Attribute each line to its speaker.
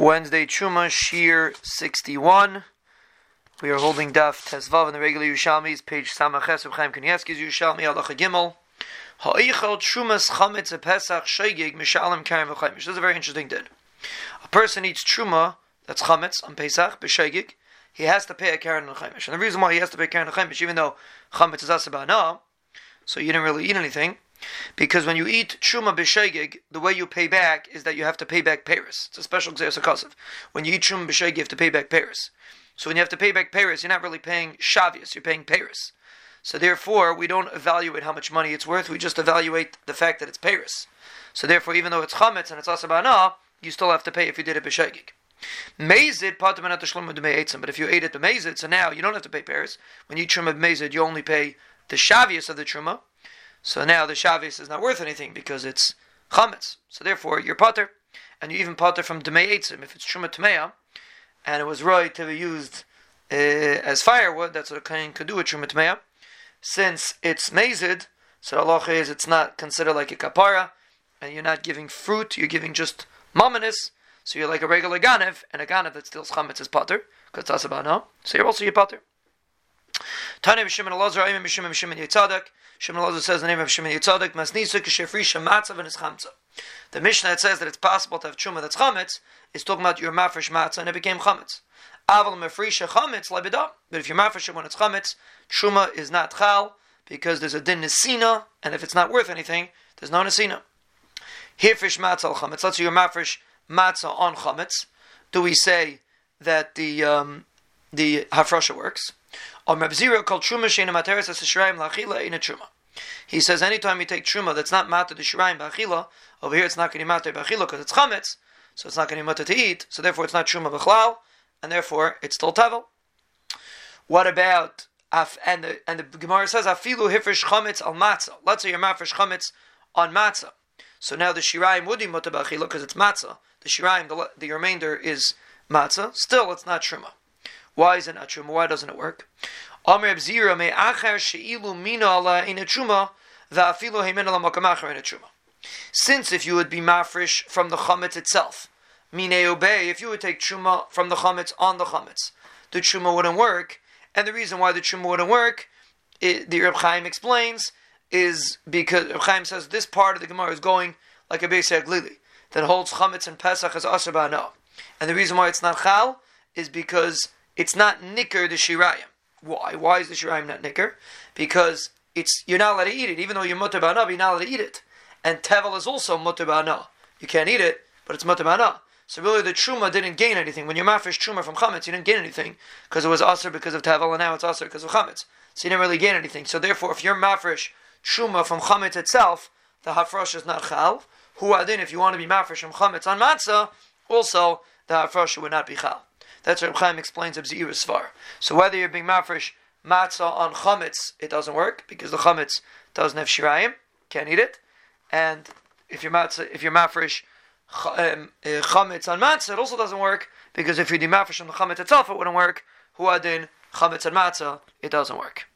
Speaker 1: Wednesday Truma Shiur 61. We are holding Daf Tesvav in the regular Yerushalmis, page Samaches of Chaim Kanievsky's Yerushalmi, Halacha Gimel. Ha'ichel Trumas Chametz Pesach Shaygig Mishalim Karim V'chaimish. This is a very interesting din. A person eats Truma, that's Chametz, on Pesach, B'Shaygig, he has to pay a Karen and And the reason why he has to pay a Karen and even though Chametz is Asabana, so you didn't really eat anything, because when you eat truma b'shegig, the way you pay back is that you have to pay back Paris. It's a special gzeres When you eat truma b'shegig, you have to pay back Paris. So when you have to pay back Paris, you're not really paying shavius, you're paying Paris. So therefore, we don't evaluate how much money it's worth. We just evaluate the fact that it's Paris. So therefore, even though it's chametz and it's asabana, you still have to pay if you did it b'shegig. Mazid But if you ate it b'mezid, so now you don't have to pay Paris. When you eat truma b'mezid, you only pay the shavius of the truma. So now the shavis is not worth anything because it's chametz. So therefore, you're potter, and you even potter from demei etzim if it's truma tmeya, and it was right to be used uh, as firewood. That's what a kain could do with truma tmeya. Since it's mazid, so halacha is it's not considered like a kapara, and you're not giving fruit. You're giving just mamanis. So you're like a regular ganev, and a ganev that steals chametz is potter because that's about no. So you're also your potter. Tanya B'Shimon Elazar, Ayim B'Shimon B'Shimon Yitzadek. Shimon Elazar says the name of Shimon Yitzadek, Masnisa K'Shefrisha Matzav and Chamza. The Mishnah that says that it's possible to have Truma that's Chametz is talking about your Mafresh Matzah and it became Chametz. Aval Mefrisha Chametz Lebedah. But if you're Mafresh when it's Chametz, Truma is not Chal because there's a Din Nesina, and if it's not worth anything, there's no Nesina. Hirfish Matzah Chametz. Let's say you're Mafresh Matzah on Chametz. Do we say that the um, the Hafrasha works? On Reb Zira called Truma Sheina Materis as Shiraim Lachila in a Truma. He says anytime you take Truma that's not Matter the Shiraim Bachila, over here it's not going to be Matter Bachila because it's Chametz, so it's not going to be Matter to eat, so therefore it's not Truma Bachlal, and therefore it's still Tavel. What about and the and the Gemara says Afilu Hifresh Chametz al Matzah. Let's say you're Mafresh Chametz on Matzah. So now the Shiraim would be Matter Bachila because it's Matzah. The Shiraim, the, the remainder is Matzah. Still, it's not Truma. Why is it not truma? Why doesn't it work? Amr Zira acher sheilu mina ala in a truma heimen ala in a truma. Since if you would be mafresh from the chametz itself, mine obey, if you would take truma from the chametz on the chametz, the truma wouldn't work. And the reason why the truma wouldn't work, it, the Reb Chaim explains, is because Reb Chaim says this part of the Gemara is going like a basic lili that holds chametz and pesach as asar no. And the reason why it's not chal is because it's not nicker the shirayim. Why? Why is the shirayim not nicker? Because it's you're not allowed to eat it, even though you're mutter you're not allowed to eat it. And tevel is also mutter You can't eat it, but it's mutter So really, the truma didn't gain anything. When you're mafish truma from chametz, you didn't gain anything because it was aser because of tevel, and now it's aser because of chametz. So you didn't really gain anything. So therefore, if you're mafresh truma from chametz itself, the hafrosh is not chal. Who adin, if you want to be mafresh from chametz on matzah, also the hafrosh would not be chal. That's what Chaim explains of Zira Svar. So whether you're being mafresh matzah on chametz, it doesn't work because the chametz doesn't have shirayim, can't eat it. And if you're matzah, if you're mafresh um, uh, chametz on matzah, it also doesn't work because if you're mafresh on the chametz itself, it wouldn't work. Huadin chametz on matzah, it doesn't work.